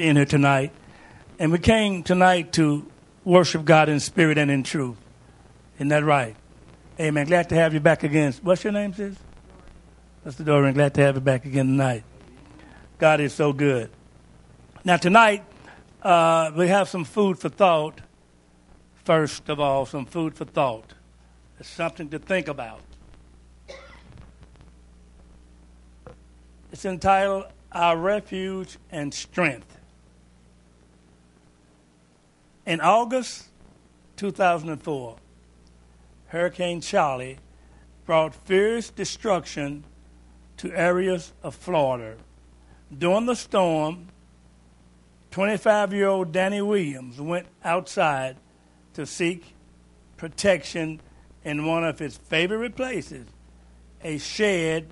being here tonight. And we came tonight to worship God in spirit and in truth. Isn't that right? Amen. Glad to have you back again. What's your name, sis? Mr. Dorian, glad to have you back again tonight. God is so good. Now, tonight, uh, we have some food for thought. First of all, some food for thought. It's something to think about. It's entitled Our Refuge and Strength. In August 2004, Hurricane Charley brought fierce destruction to areas of Florida. During the storm, 25 year old Danny Williams went outside to seek protection in one of his favorite places, a shed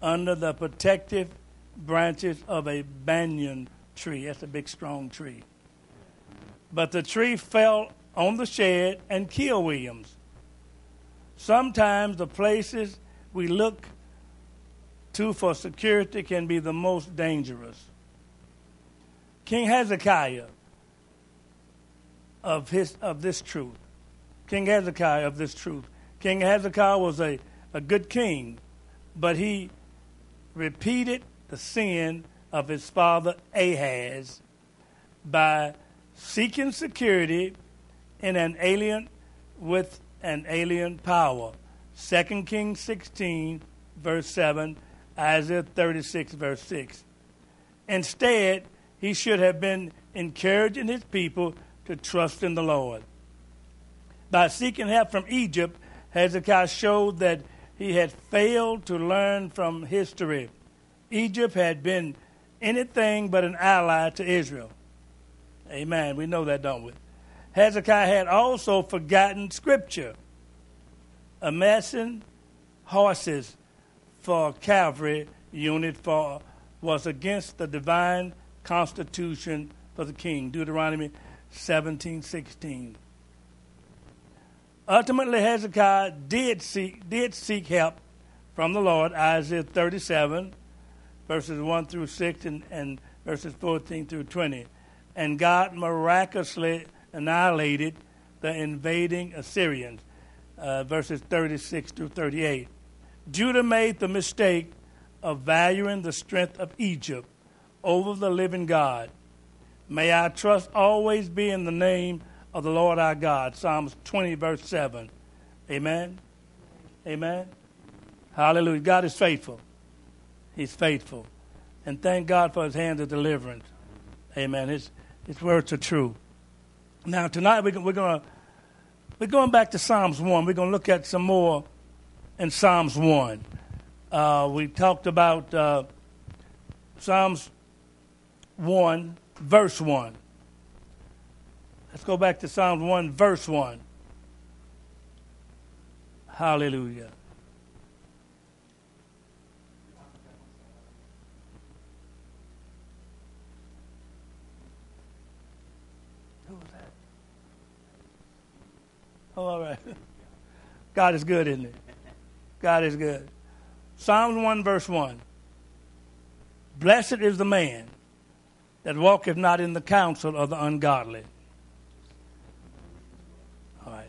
under the protective branches of a banyan tree. That's a big, strong tree. But the tree fell on the shed and killed Williams. Sometimes the places we look to for security can be the most dangerous. King Hezekiah of, his, of this truth. King Hezekiah of this truth. King Hezekiah was a, a good king, but he repeated the sin of his father Ahaz by seeking security in an alien with an alien power. 2 Kings 16, verse 7, Isaiah 36, verse 6. Instead, he should have been encouraging his people to trust in the Lord. By seeking help from Egypt, Hezekiah showed that he had failed to learn from history. Egypt had been anything but an ally to Israel. Amen. We know that, don't we? Hezekiah had also forgotten Scripture, amassing horses for cavalry unit for was against the divine constitution for the king. Deuteronomy 17:16. Ultimately, Hezekiah did seek, did seek help from the Lord, Isaiah 37, verses 1 through 6, and, and verses 14 through 20. And God miraculously annihilated the invading Assyrians, uh, verses 36 through 38. Judah made the mistake of valuing the strength of Egypt over the living God. May our trust always be in the name of the Lord our God. Psalms 20, verse 7. Amen. Amen. Hallelujah. God is faithful. He's faithful. And thank God for his hand of deliverance. Amen. His, his words are true. Now, tonight we're, we're going we're going back to Psalms 1. We're going to look at some more in Psalms 1. Uh, we talked about uh, Psalms 1, verse 1. Let's go back to Psalms 1, verse 1. Hallelujah. Who was that? Oh, Oh, all right. God is good, isn't it? God is good. Psalms 1, verse 1. Blessed is the man that walketh not in the counsel of the ungodly All right.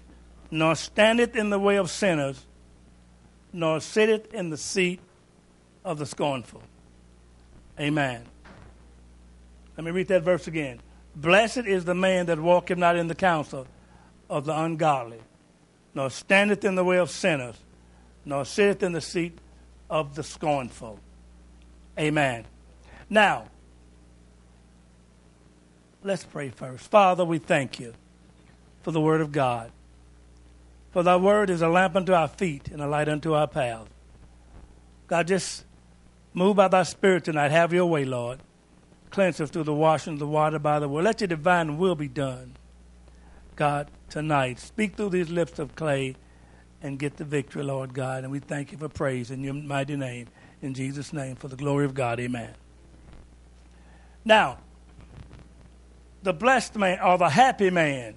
nor standeth in the way of sinners, nor sitteth in the seat of the scornful. Amen. Let me read that verse again. Blessed is the man that walketh not in the counsel of the ungodly, nor standeth in the way of sinners, nor sitteth in the seat of the scornful. Amen. Now, let's pray first. Father, we thank you for the word of God. For thy word is a lamp unto our feet and a light unto our path. God, just move by thy spirit tonight. Have your way, Lord. Cleanse us through the washing of the water by the word. Let your divine will be done. God, tonight, speak through these lips of clay and get the victory, Lord God. And we thank you for praise in your mighty name. In Jesus' name, for the glory of God. Amen. Now, the blessed man or the happy man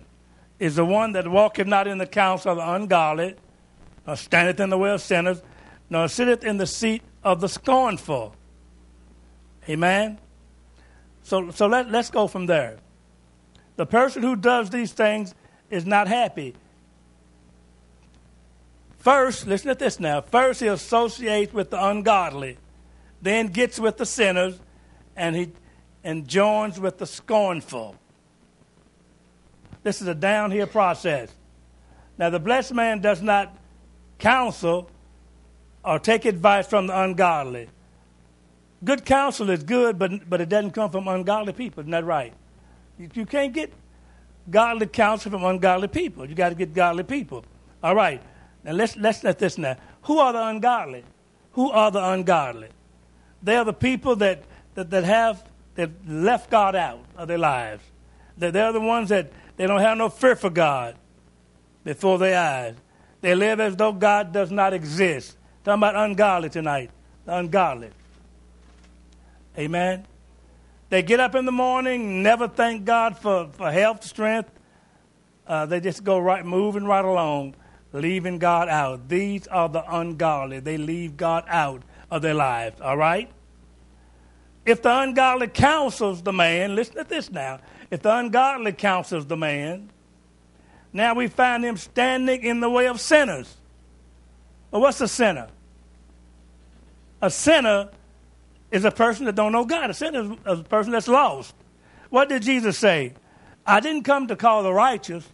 is the one that walketh not in the counsel of the ungodly, nor standeth in the way of sinners, nor sitteth in the seat of the scornful. Amen. So, so let, let's go from there. The person who does these things is not happy. First, listen to this now. First, he associates with the ungodly, then gets with the sinners, and he and joins with the scornful. This is a downhill process. Now, the blessed man does not counsel or take advice from the ungodly. Good counsel is good, but, but it doesn't come from ungodly people. Isn't that right? You, you can't get godly counsel from ungodly people. You got to get godly people. All right. Now let's let's let this now. Who are the ungodly? Who are the ungodly? They are the people that, that, that have that left God out of their lives. That they're the ones that they don't have no fear for God before their eyes. They live as though God does not exist. Talking about ungodly tonight. The ungodly. Amen. They get up in the morning, never thank God for, for health, strength. Uh, they just go right, moving right along, leaving God out. These are the ungodly. They leave God out of their lives, all right? If the ungodly counsels the man, listen to this now. If the ungodly counsels the man, now we find him standing in the way of sinners. Well, what's a sinner? A sinner is a person that don't know God. A sinner is a person that's lost. What did Jesus say? I didn't come to call the righteous,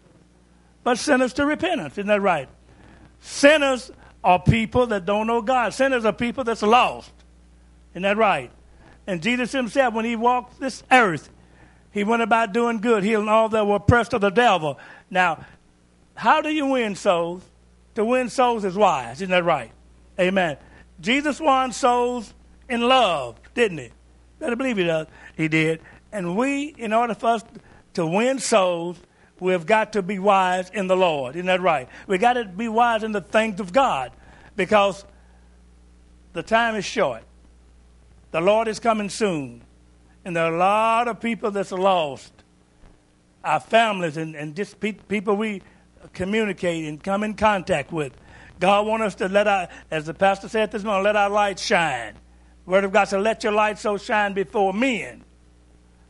but sinners to repentance. Isn't that right? Sinners are people that don't know God. Sinners are people that's lost. Isn't that right? And Jesus himself, when he walked this earth, he went about doing good, healing all that were oppressed of the devil. Now, how do you win souls? To win souls is wise. Isn't that right? Amen. Jesus won souls in love, didn't he? Better believe he does. He did. And we, in order for us to win souls, we've got to be wise in the Lord. Isn't that right? We've got to be wise in the things of God because the time is short. The Lord is coming soon. And there are a lot of people that's lost. Our families and, and just pe- people we communicate and come in contact with. God wants us to let our, as the pastor said this morning, let our light shine. Word of God said, let your light so shine before men.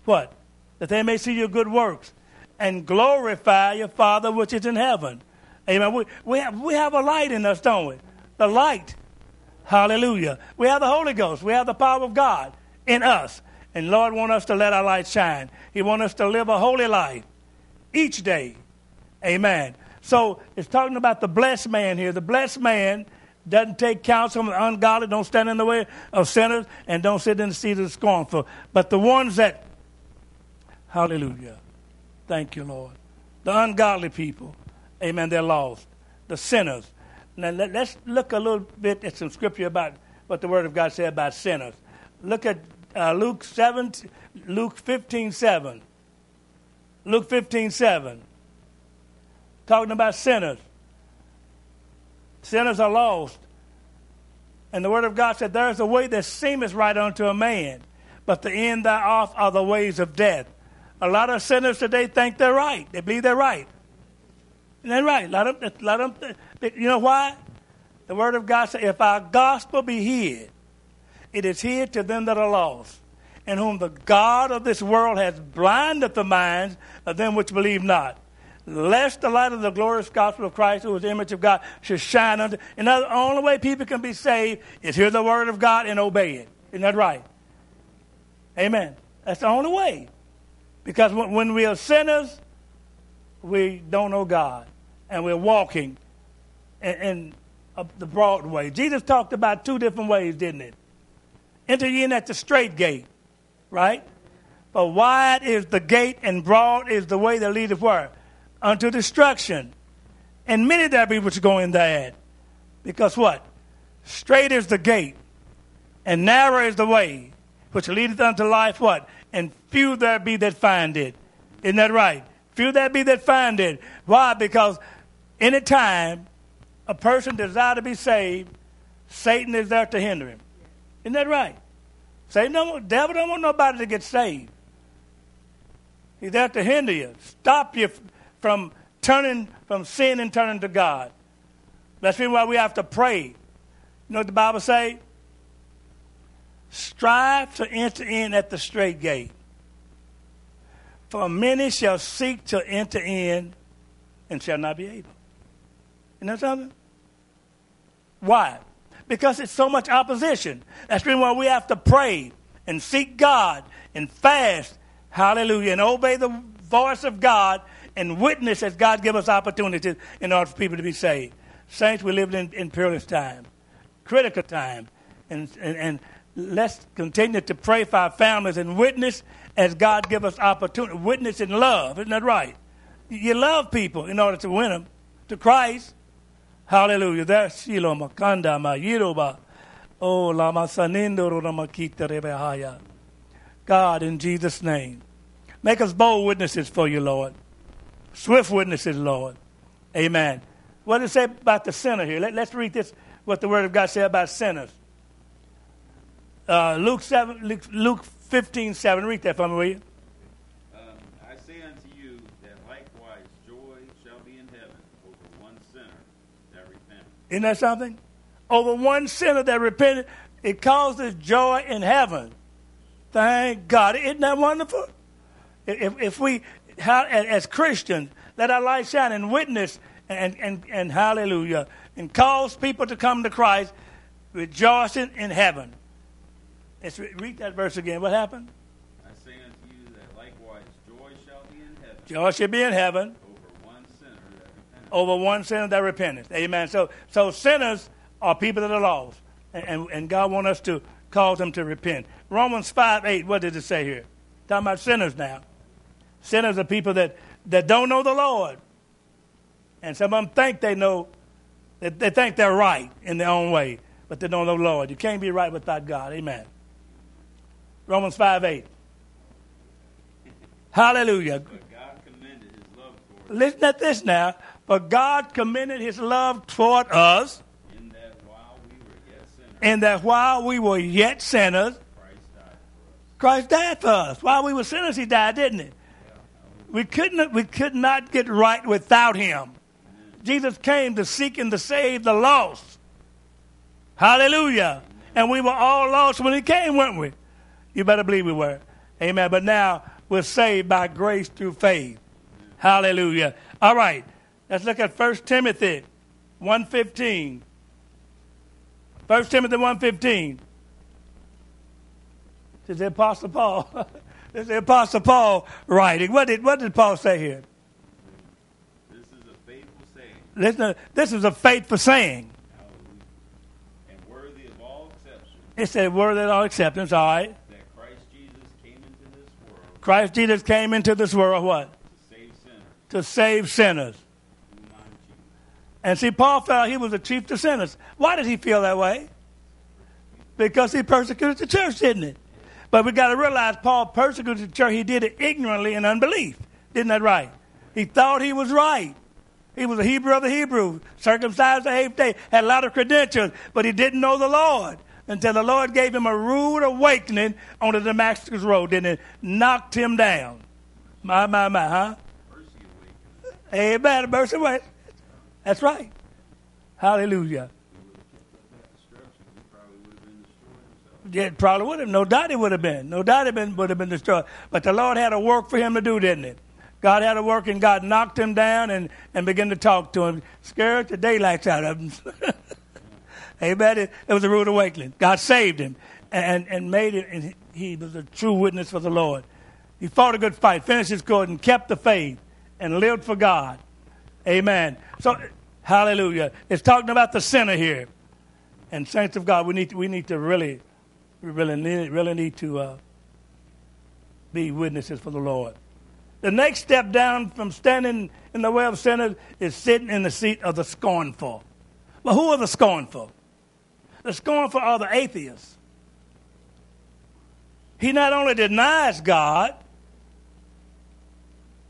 What? That they may see your good works and glorify your Father which is in heaven. Amen. We, we, have, we have a light in us, don't we? The light. Hallelujah. We have the Holy Ghost. We have the power of God in us. And Lord wants us to let our light shine. He wants us to live a holy life each day. Amen. So it's talking about the blessed man here. The blessed man doesn't take counsel from the ungodly, don't stand in the way of sinners, and don't sit in the seat of the scornful. But the ones that, hallelujah, thank you, Lord. The ungodly people, amen, they're lost. The sinners. Now let, us look a little bit at some scripture about what the Word of God said about sinners. Look at uh, Luke 7, Luke 15, 7. Luke 15, 7. Talking about sinners. Sinners are lost. And the Word of God said, There is a way that seemeth right unto a man, but the end thereof are the ways of death. A lot of sinners today think they're right. They believe they're right. And they're right. Let them, let them, you know why? The Word of God said, If our gospel be hid, it is hid to them that are lost, in whom the God of this world has blinded the minds of them which believe not lest the light of the glorious gospel of Christ, who is the image of God, should shine unto. And the only way people can be saved is hear the word of God and obey it. Isn't that right? Amen. That's the only way. Because when, we are sinners, we don't know God. And we're walking in, in the broad way. Jesus talked about two different ways, didn't it? Enter ye in at the straight gate, right? But wide is the gate and broad is the way that leadeth where? Unto destruction. And many there be which go in thereat. Because what? Straight is the gate, and narrow is the way, which leadeth unto life, what? And few there be that find it. Isn't that right? Few there be that find it. Why? Because any time a person desire to be saved, Satan is there to hinder him. Isn't that right? Satan don't, devil don't want nobody to get saved. He's there to hinder you, stop you from turning from sin and turning to God. That's why we have to pray. You know what the Bible say? Strive to enter in at the straight gate. For many shall seek to enter in and shall not be able. Isn't that something? Why? Because it's so much opposition. That's the reason why we have to pray and seek God and fast, hallelujah, and obey the voice of God and witness as God give us opportunities in order for people to be saved. Saints, we live in, in perilous time, critical time, and, and, and let's continue to pray for our families and witness as God give us opportunity. Witness in love, isn't that right? You love people in order to win them to Christ. Hallelujah. That's Shilo Makanda Ma Yiroba. Oh Lama Sanindo Ramakita Rebehaya. God, in Jesus' name. Make us bold witnesses for you, Lord. Swift witnesses, Lord. Amen. What does it say about the sinner here? Let, us read this, what the Word of God said about sinners. Uh, Luke, 7, Luke, Luke 15, 7. Read that for me, will you? I say unto you that likewise joy shall be in heaven over one sinner that repenteth. Isn't that something? Over one sinner that repented, it causes joy in heaven. Thank God. Isn't that wonderful? If, if we, as Christians, let our light shine and witness and, and, and hallelujah, and cause people to come to Christ, rejoicing in heaven. Let's read that verse again. What happened? I say unto you that likewise joy shall be in heaven. Joy shall be in heaven. Over one sinner that repenteth. Over one sinner that repenteth. Amen. So, so sinners are people that are lost, and, and, and God wants us to cause them to repent. Romans 5 8, what did it say here? Talking about sinners now. Sinners are people that, that don't know the Lord. And some of them think they know, they, they think they're right in their own way, but they don't know the Lord. You can't be right without God. Amen. Romans 5 8. Hallelujah. But God commended his love toward Listen at this now. But God commended his love toward us in that while we were yet sinners, in that while we were yet sinners, Christ died for us. Christ died for us. While we were sinners, he died, didn't he? We couldn't we could not get right without him. Jesus came to seek and to save the lost. Hallelujah. And we were all lost when he came, weren't we? You better believe we were. Amen. But now we're saved by grace through faith. Hallelujah. All right. Let's look at 1 Timothy 1.15. 1 Timothy 1.15. This is the Apostle Paul. the Apostle Paul writing. What did, what did Paul say here? This is a faithful saying, Listen, this is a faithful saying. hallelujah, and worthy of all acceptance, It said, worthy of all acceptance, all right. that Christ Jesus came into this world Christ Jesus came into this world, what? to save sinners, To save sinners. whom I'm chief. And see, Paul felt he was the chief to sinners. Why did he feel that way? Because he persecuted the church, didn't he? But we got to realize Paul persecuted the church. He did it ignorantly in unbelief. Isn't that right? He thought he was right. He was a Hebrew of the Hebrew, circumcised the eighth day, had a lot of credentials, but he didn't know the Lord until the Lord gave him a rude awakening on the Damascus road. Then it knocked him down. My, my, my, huh? Mercy. Amen. Mercy away. That's right. Hallelujah. Destruction, he probably would have been destroyed himself. Yeah, it probably would have. No doubt it would have been. No doubt it been, would have been destroyed. But the Lord had a work for him to do, didn't it? God had a work, and God knocked him down and, and began to talk to him. Scared the daylights out of him. Amen. It, it was a rude awakening. God saved him and, and made it, and he was a true witness for the Lord. He fought a good fight, finished his course, and kept the faith and lived for God. Amen. So, hallelujah. It's talking about the sinner here. And saints of God, we need to, we need to really, we really need, really need to uh, be witnesses for the Lord. The next step down from standing in the way of sinners is sitting in the seat of the scornful. But who are the scornful? The scornful are the atheists. He not only denies God,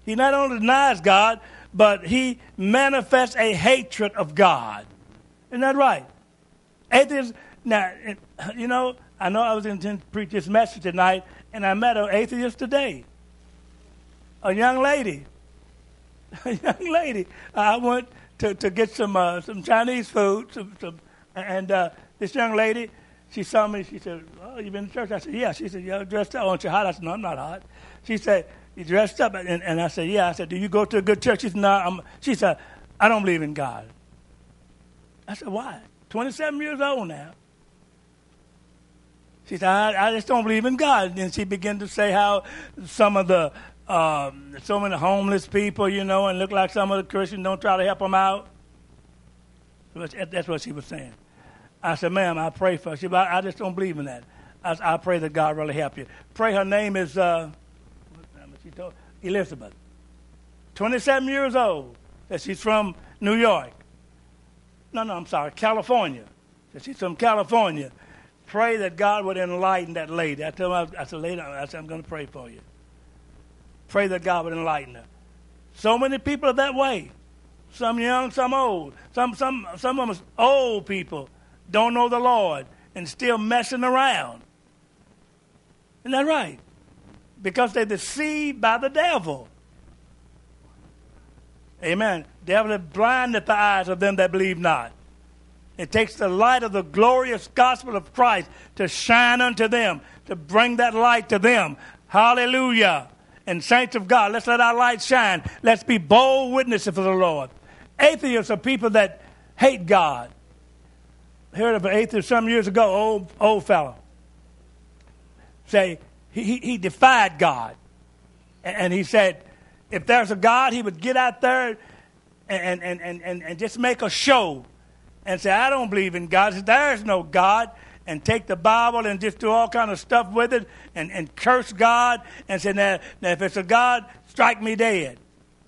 he not only denies God, but he manifests a hatred of God. Isn't that right? Atheists, now, you know, I know I was intending to preach this message tonight, and I met an atheist today. A young lady. A young lady. I went to, to get some uh, some Chinese food, some, some, and uh, this young lady, she saw me. She said, "Oh, you been to church?" I said, "Yeah." She said, "You're dressed up? Aren't you hot?" I said, "No, I'm not hot." She said, "You dressed up?" And, and I said, "Yeah." I said, "Do you go to a good church?" She said, "No." I'm, she said, "I don't believe in God." I said, "Why?" Twenty-seven years old now. She said, I, I, just don't believe in God. And then she began to say how some of the, um, so many homeless people, you know, and look like some of the Christians don't try to help them out. That's what she was saying. I said, ma'am, I pray for her. She said, I just don't believe in that. I, I pray that God really help you. Pray her name is uh, told, Elizabeth. 27 years old. That she's from New York. No, no, I'm sorry, California. That she's from California pray that God would enlighten that lady. I told her, I, said, lady, I said, I'm going to pray for you. Pray that God would enlighten her. So many people are that way. Some young, some old. Some, some, some of us old people don't know the Lord and still messing around. Isn't that right? Because they're deceived by the devil. Amen. Devil has blinded the eyes of them that believe not. It takes the light of the glorious gospel of Christ to shine unto them, to bring that light to them. Hallelujah. And saints of God, let's let our light shine. Let's be bold witnesses for the Lord. Atheists are people that hate God. I heard of an atheist some years ago, old old fellow. Say he, he defied God. And he said, if there's a God, he would get out there and, and, and, and, and just make a show and say, I don't believe in God. There's no God. And take the Bible and just do all kind of stuff with it and, and curse God and say, now, now, if it's a God, strike me dead.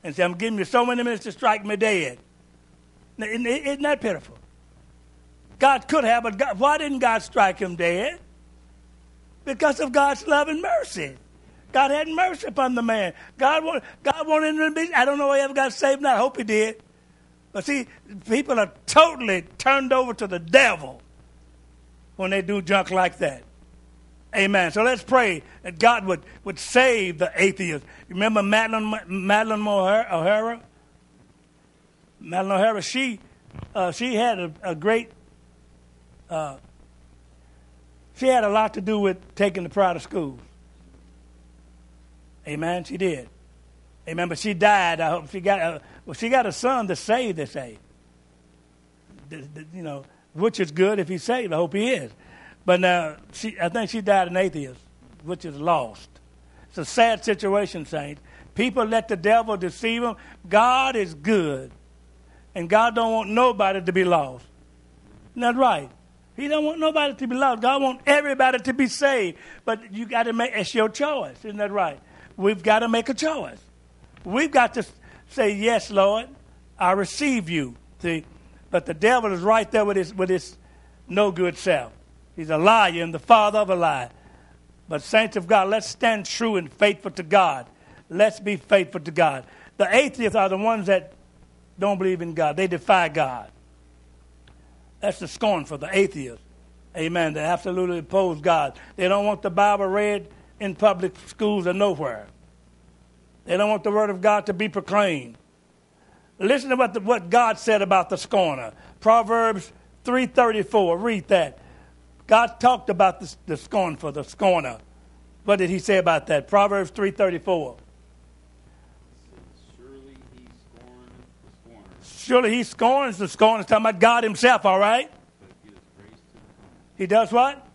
And say, I'm giving you so many minutes to strike me dead. Now, isn't that pitiful? God could have, but God, why didn't God strike him dead? Because of God's love and mercy. God had mercy upon the man. God wanted, God wanted him to be, I don't know if he ever got saved now. I hope he did. But see, people are totally turned over to the devil when they do junk like that. Amen. So let's pray that God would, would save the atheists. Remember Madeline, Madeline O'Hara? Madeline O'Hara, she, uh, she had a, a great, uh, she had a lot to do with taking the pride of schools. Amen. She did. Amen. But she died. I hope she got. Uh, well, she got a son to save. The, the, you know, which is good if he's saved. I hope he is. But now, she, I think she died an atheist, which is lost. It's a sad situation, saints. People let the devil deceive them. God is good, and God don't want nobody to be lost. Isn't that right? He don't want nobody to be lost. God wants everybody to be saved. But you got to make it's your choice. Isn't that right? We've got to make a choice. We've got to say, Yes, Lord, I receive you. See? But the devil is right there with his, with his no good self. He's a liar and the father of a lie. But, saints of God, let's stand true and faithful to God. Let's be faithful to God. The atheists are the ones that don't believe in God, they defy God. That's the scorn for the atheists. Amen. They absolutely oppose God. They don't want the Bible read in public schools or nowhere. They don't want the word of God to be proclaimed. Listen to what, the, what God said about the scorner. Proverbs 3.34. Read that. God talked about the, the scornful, the scorner. What did he say about that? Proverbs 3.34. Surely he scorns the scorner. Surely he scorns the scorner. It's talking about God himself, all right? He does what?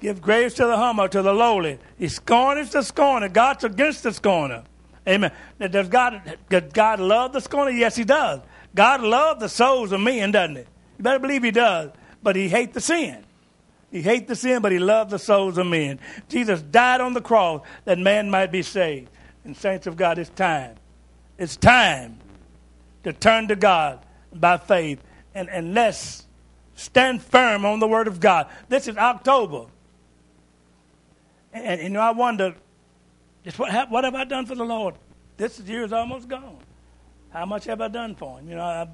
Give grace to the humble, to the lowly. He scorns the scorner. God's against the scorner. Amen. Does God, does God love the scorner? Yes, he does. God loves the souls of men, doesn't he? You better believe he does. But he hates the sin. He hates the sin, but he loves the souls of men. Jesus died on the cross that man might be saved. And saints of God, it's time. It's time to turn to God by faith. And, and let's stand firm on the word of God. This is October. And, you know, I wonder, just what, what have I done for the Lord? This year is almost gone. How much have I done for Him? You know, I've,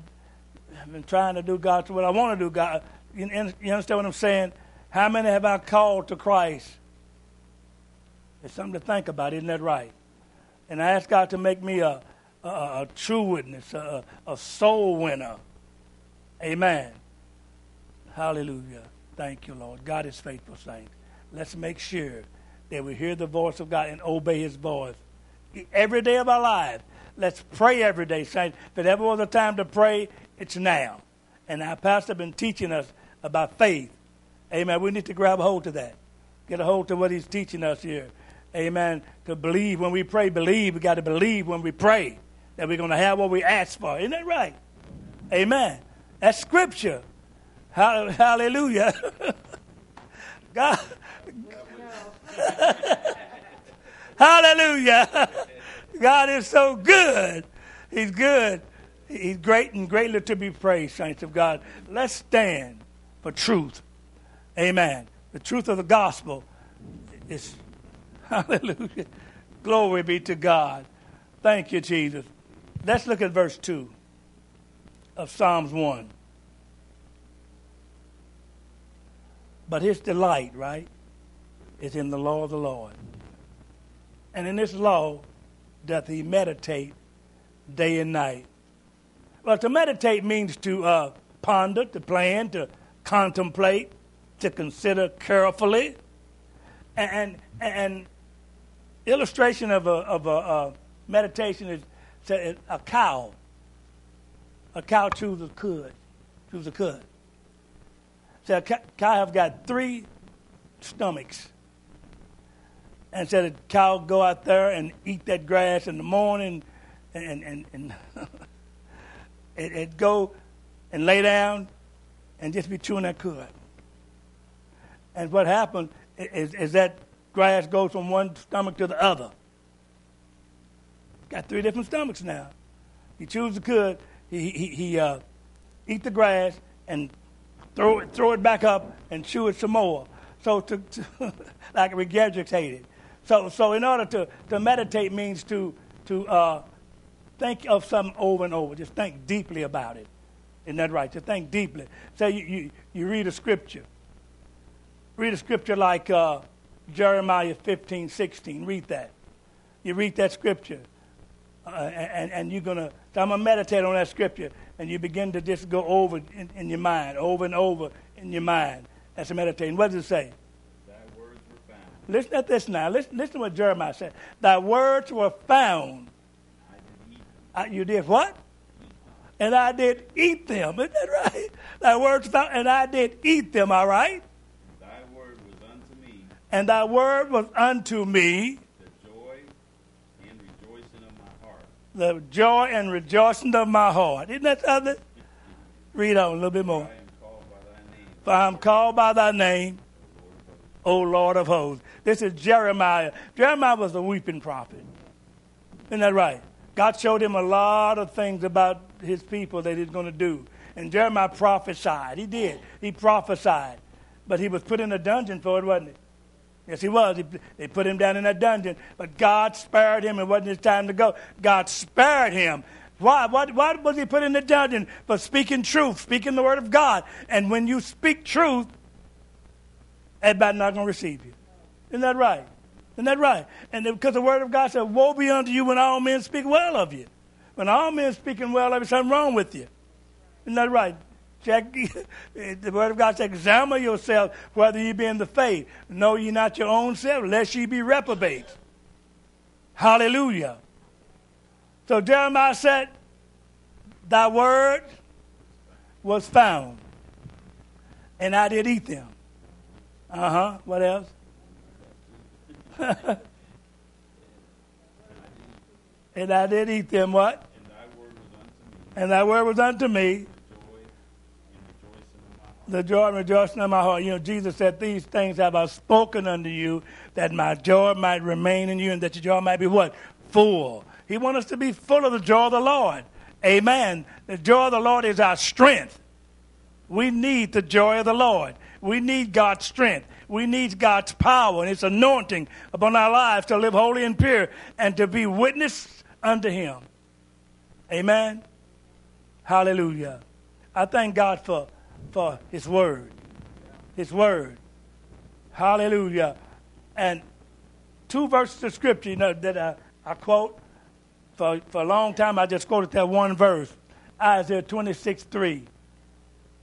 I've been trying to do God's will. I want to do God. You, you understand what I'm saying? How many have I called to Christ? It's something to think about, isn't that right? And I ask God to make me a, a, a true witness, a, a soul winner. Amen. Hallelujah. Thank you, Lord. God is faithful, saints. Let's make sure that we hear the voice of God and obey his voice every day of our lives. Let's pray every day, saints. If there ever was a time to pray, it's now. And our pastor been teaching us about faith. Amen. We need to grab hold to that. Get a hold to what he's teaching us here. Amen. To believe when we pray, believe. We got to believe when we pray that we're going to have what we ask for. Isn't that right? Amen. That's scripture. Hallelujah. God. Hallelujah. God is so good. He's good. He's great and greatly to be praised, saints of God. Let's stand for truth. Amen. The truth of the gospel is, hallelujah. Glory be to God. Thank you, Jesus. Let's look at verse 2 of Psalms 1. But his delight, right, is in the law of the Lord. And in this law doth he meditate day and night. Well, to meditate means to uh, ponder, to plan, to contemplate, to consider carefully. And, and, and illustration of a, of a, a meditation is a cow. A cow chews a cud. Chews a cud. So a cow have got three stomachs. And said a cow go out there and eat that grass in the morning and, and, and it, go and lay down and just be chewing that cud. And what happened is, is that grass goes from one stomach to the other. Got three different stomachs now. He chews the cud, he, he, he uh, eat the grass, and throw it, throw it back up and chew it some more. So to, to like regurgitate it. So, so in order to, to meditate means to, to uh, think of something over and over. Just think deeply about it. Isn't that right? To think deeply. Say you, you, you read a scripture. Read a scripture like uh, Jeremiah 15, 16. Read that. You read that scripture. Uh, and, and you're going to, I'm going to meditate on that scripture. And you begin to just go over in, in your mind, over and over in your mind. That's a meditation. What does it say? Thy words were found. Listen at this now. Listen, listen to what Jeremiah said. Thy words were found. I, you did what? And I did eat them. Isn't that right? Thy words found, and I did eat them, all right? Thy word was unto me. And thy word was unto me the joy and rejoicing of my heart. The joy and rejoicing of my heart. Isn't that something? Read on a little bit more. For I am called by thy name, O Lord of hosts. This is Jeremiah. Jeremiah was a weeping prophet. Isn't that right? God showed him a lot of things about his people that he's going to do. And Jeremiah prophesied. He did. He prophesied. But he was put in a dungeon for it, wasn't he? Yes, he was. He, they put him down in that dungeon, but God spared him. It wasn't his time to go. God spared him. Why? Why, why was he put in the dungeon? For speaking truth, speaking the word of God. And when you speak truth, everybody's not going to receive you. Isn't that right? Isn't that right? And because the word of God said, Woe be unto you when all men speak well of you. When all men speaking well of you, something wrong with you. Isn't that right? Check the word of God says, examine yourself whether you be in the faith. Know ye not your own self, lest ye be reprobate. Hallelujah. So Jeremiah said, Thy word was found, and I did eat them. Uh huh. What else? and I did eat them what? And thy word was unto me the joy and rejoicing of my heart. You know, Jesus said, These things have I spoken unto you, that my joy might remain in you, and that your joy might be what? Full. He wants us to be full of the joy of the Lord. Amen. The joy of the Lord is our strength. We need the joy of the Lord. We need God's strength. We need God's power and His anointing upon our lives to live holy and pure and to be witness unto Him. Amen. Hallelujah. I thank God for for His Word. His Word. Hallelujah. And two verses of Scripture you know, that I, I quote. For, for a long time, I just quoted that one verse Isaiah 26 3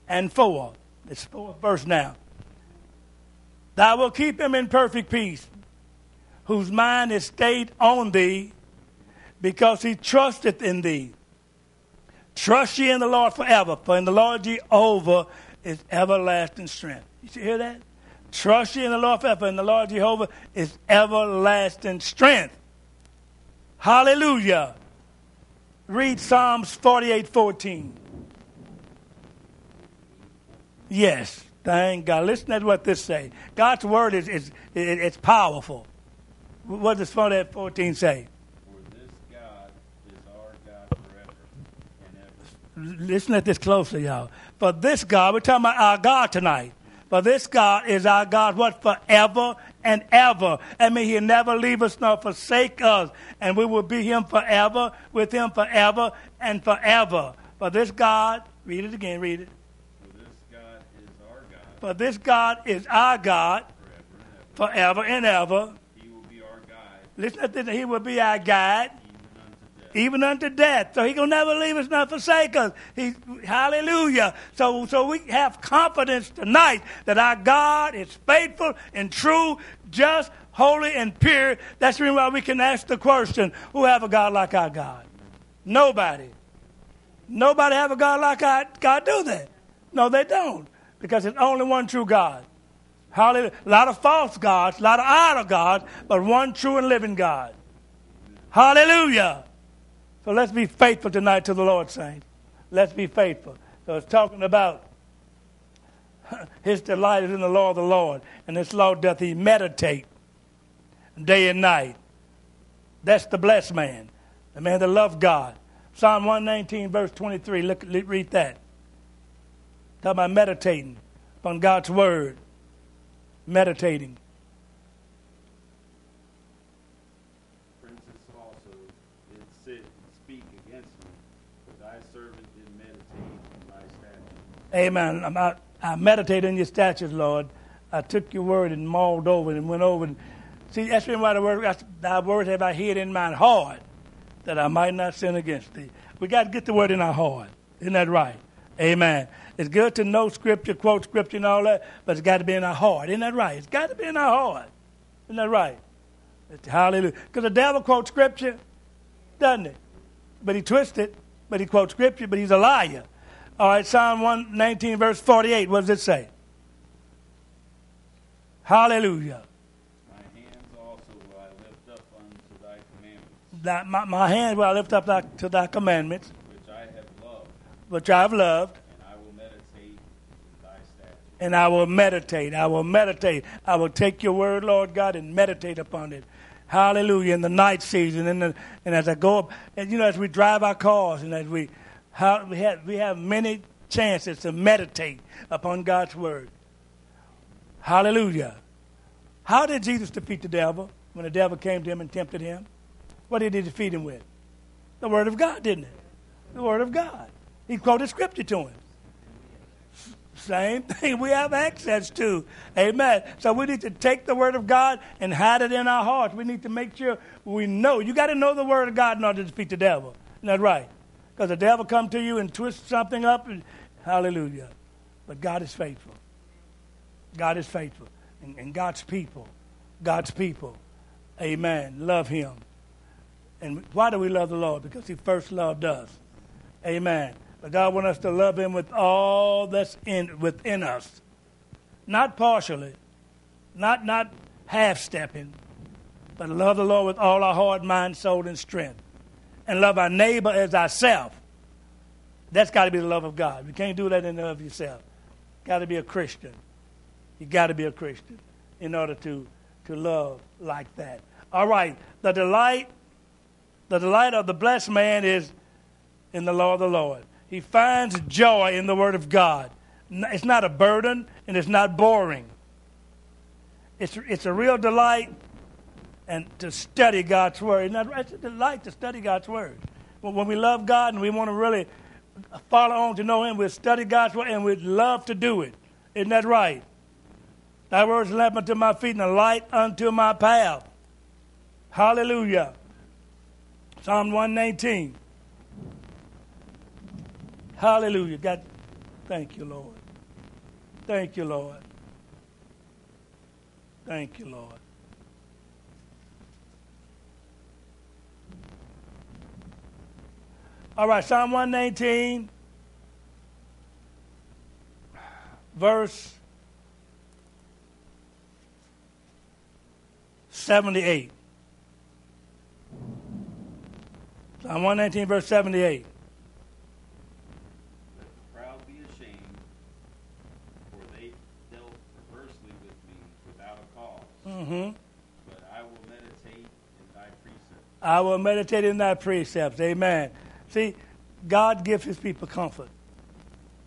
and 4. It's fourth verse now. Thou wilt keep him in perfect peace, whose mind is stayed on thee, because he trusteth in thee. Trust ye in the Lord forever, for in the Lord Jehovah is everlasting strength. You hear that? Trust ye in the Lord forever, and the Lord Jehovah is everlasting strength. Hallelujah. Read Psalms 48 14. Yes, thank God. Listen to what this say. God's word is, is it, it's powerful. What does 48 14 say? For this God is our God forever and ever. Listen at this closely, y'all. For this God, we're talking about our God tonight. For this God is our God, what? Forever and ever. I mean, He'll never leave us nor forsake us. And we will be Him forever, with Him forever and forever. For this God, read it again, read it. For this God is our God For this God is our God forever and ever. forever and ever. He will be our guide Listen at this. He will be our guide even unto death. even unto death. So he gonna never leave us nor forsake us. He, hallelujah. So, so we have confidence tonight that our God is faithful and true, just, holy, and pure. That's the reason why we can ask the question, who have a God like our God? Nobody. Nobody have a God like our God, do they? No, they don't. Because it's only one true God. Hallelujah. A lot of false gods, a lot of idol gods, but one true and living God. Hallelujah. So let's be faithful tonight to the Lord, saints. Let's be faithful. So it's talking about his delight is in the law of the Lord, and this law doth he meditate day and night. That's the blessed man, the man that loves God. Psalm 119, verse 23. Look, read that. Talk about meditating upon God's word. Meditating. Princes also did sit and speak against me, but thy servant did meditate in thy statutes. Amen. I'm out, I meditate in your statutes, Lord. I took your word and mauled over it and went over. And, see, that's been why the word, thy words have I hid in mine heart, that I might not sin against thee. We got to get the word in our heart. Isn't that right? Amen. It's good to know scripture, quote scripture, and all that, but it's got to be in our heart. Isn't that right? It's got to be in our heart. Isn't that right? It's- hallelujah. Because the devil quotes scripture, doesn't he? But he twists it, but he quotes scripture, but he's a liar. All right, Psalm 119, verse 48. What does it say? Hallelujah. My hands also will I lift up unto thy my, my hand will I lift up thy, to thy commandments, which I have loved, which I have loved, and I will meditate in thy statutes. And I will meditate. I will meditate. I will take your word, Lord God, and meditate upon it. Hallelujah. In the night season, and, the, and as I go up, and you know, as we drive our cars, and as we, how, we, have, we have many chances to meditate upon God's word. Hallelujah. How did Jesus defeat the devil when the devil came to him and tempted him? What did he defeat him with? The word of God, didn't it? The word of God. He quoted scripture to him. Same thing we have access to. Amen. So we need to take the Word of God and hide it in our hearts. We need to make sure we know. You got to know the Word of God in order to defeat the devil. Isn't that right? Because the devil come to you and twist something up. And, hallelujah. But God is faithful. God is faithful. And, and God's people, God's people, amen, love Him. And why do we love the Lord? Because He first loved us. Amen. But God wants us to love Him with all that's in within us, not partially, not not half stepping, but love the Lord with all our heart, mind, soul, and strength, and love our neighbor as ourselves. That's got to be the love of God. You can't do that in and of yourself. Got to be a Christian. You got to be a Christian in order to to love like that. All right. The delight, the delight of the blessed man is in the law of the Lord. He finds joy in the Word of God. It's not a burden and it's not boring. It's, it's a real delight and to study God's Word. It's, it's a delight to study God's Word. When, we love God and we want to really follow on to know Him, we'll study God's Word and we'd love to do it. Isn't that right? Thy word is a lamp unto my feet and a light unto my path. Hallelujah. Psalm 119. Hallelujah. God, thank you, Lord. Thank you, Lord. Thank you, Lord. All right, Psalm 119, verse 78. Psalm 119, verse 78. Let the proud be ashamed, for they dealt perversely with me without a cause. Mm-hmm. But I will meditate in thy precepts. I will meditate in thy precepts. Amen. See, God gives his people comfort.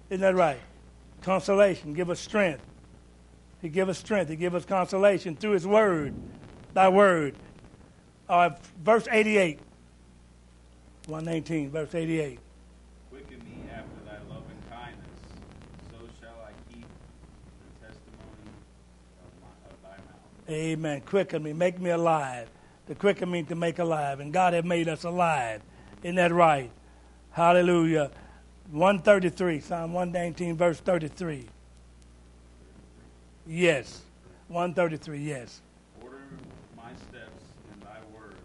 Isn't that right? Consolation. Give us strength. He give us strength. He give us consolation through his word. Thy word. Uh, verse 88. 119, verse 88. Quicken me after thy loving kindness, so shall I keep the testimony of, my, of thy mouth. Amen. Quicken me. Make me alive. To quicken me to make alive. And God has made us alive. Isn't that right? Hallelujah. 133, Psalm 119, verse 33. Yes. 133, yes. Order my steps in thy word,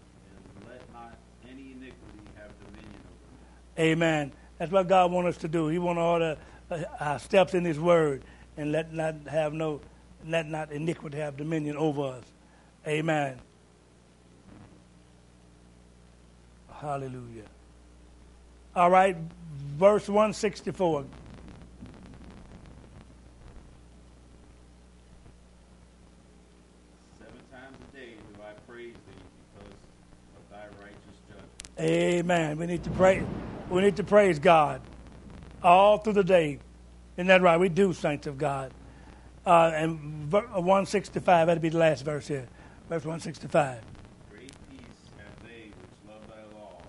and let not any iniquity have dominion over me. Amen. That's what God wants us to do. He wants to order uh, our steps in His Word and let not have no, let not iniquity have dominion over us. Amen. Hallelujah. All right, verse 164. Seven times a day do I praise thee because of thy righteous judgment. Amen. We need to pray. We need to praise God all through the day. Isn't that right? We do, saints of God. Uh, and ver- 165, that'd be the last verse here. Verse 165. Great peace have they which love thy law,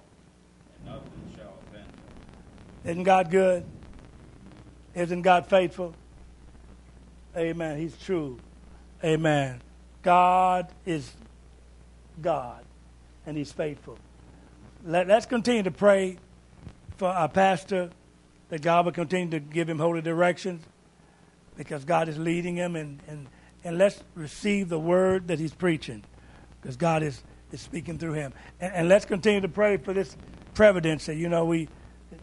and nothing shall offend them. Isn't God good? Isn't God faithful? Amen. He's true. Amen. God is God, and He's faithful. Let, us continue to pray for our pastor that God will continue to give him holy directions because God is leading him, and, and, and let's receive the word that he's preaching because God is, is speaking through him. And, and let's continue to pray for this presidency. You know, we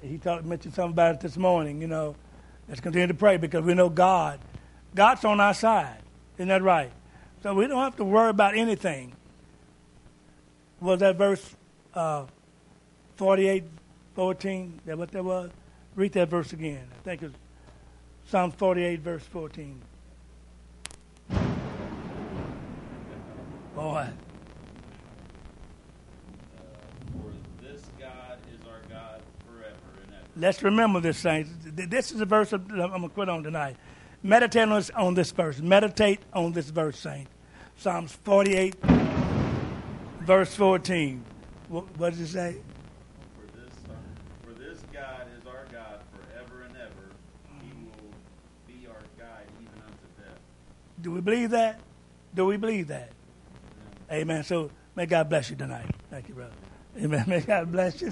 he talked, mentioned something about it this morning. You know, let's continue to pray because we know God. God's on our side. Isn't that right? So we don't have to worry about anything. Was that verse uh, 48, 14? That what that was? Read that verse again. I think it's Psalm 48, verse 14. Boy. For this God is our God forever. Let's remember this, saints. This is a verse I'm going to quit on tonight. Meditate on this, on this verse. Meditate on this verse, saints. Psalms 48, verse 14. What, what does it say? For this, for this God is our God forever and ever. He will be our guide even unto death. Do we believe that? Do we believe that? Amen. So may God bless you tonight. Thank you, brother. Amen. May God bless you.